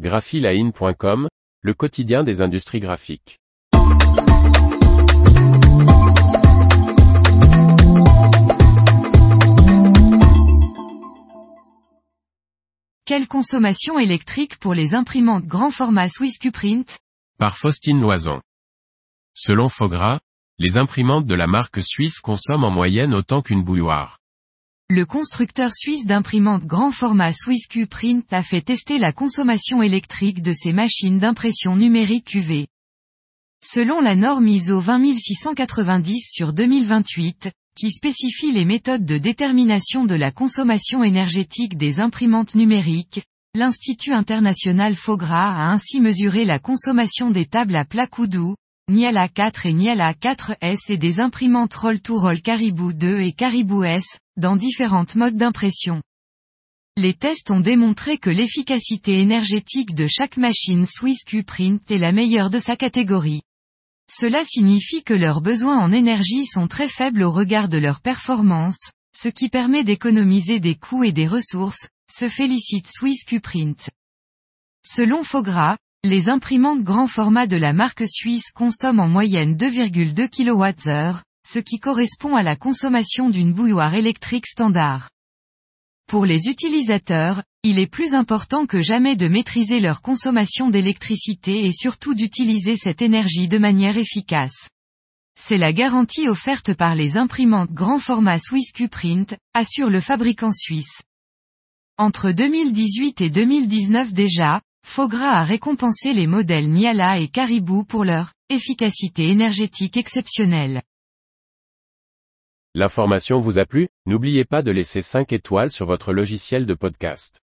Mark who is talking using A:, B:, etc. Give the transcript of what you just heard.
A: graphiline.com, le quotidien des industries graphiques.
B: Quelle consommation électrique pour les imprimantes grand format Swiss Qprint
A: Par Faustine Loison. Selon Fogra, les imprimantes de la marque suisse consomment en moyenne autant qu'une bouilloire.
B: Le constructeur suisse d'imprimantes grand format Swiss Qprint a fait tester la consommation électrique de ses machines d'impression numérique UV. Selon la norme ISO 20690 sur 2028, qui spécifie les méthodes de détermination de la consommation énergétique des imprimantes numériques, l'Institut international FOGRA a ainsi mesuré la consommation des tables à plat Koudou, Niel A4 et Niel A4S et des imprimantes Roll-to-Roll Caribou 2 et Caribou S, dans différentes modes d'impression. Les tests ont démontré que l'efficacité énergétique de chaque machine Swiss Qprint est la meilleure de sa catégorie. Cela signifie que leurs besoins en énergie sont très faibles au regard de leur performance, ce qui permet d'économiser des coûts et des ressources, se félicite Swiss Qprint. Selon Fogra, les imprimantes grand format de la marque suisse consomment en moyenne 2,2 kWh, ce qui correspond à la consommation d'une bouilloire électrique standard. Pour les utilisateurs, il est plus important que jamais de maîtriser leur consommation d'électricité et surtout d'utiliser cette énergie de manière efficace. C'est la garantie offerte par les imprimantes grand format Swiss Qprint, assure le fabricant suisse. Entre 2018 et 2019 déjà, Fogra a récompensé les modèles Niala et Caribou pour leur efficacité énergétique exceptionnelle.
A: L'information vous a plu? N'oubliez pas de laisser 5 étoiles sur votre logiciel de podcast.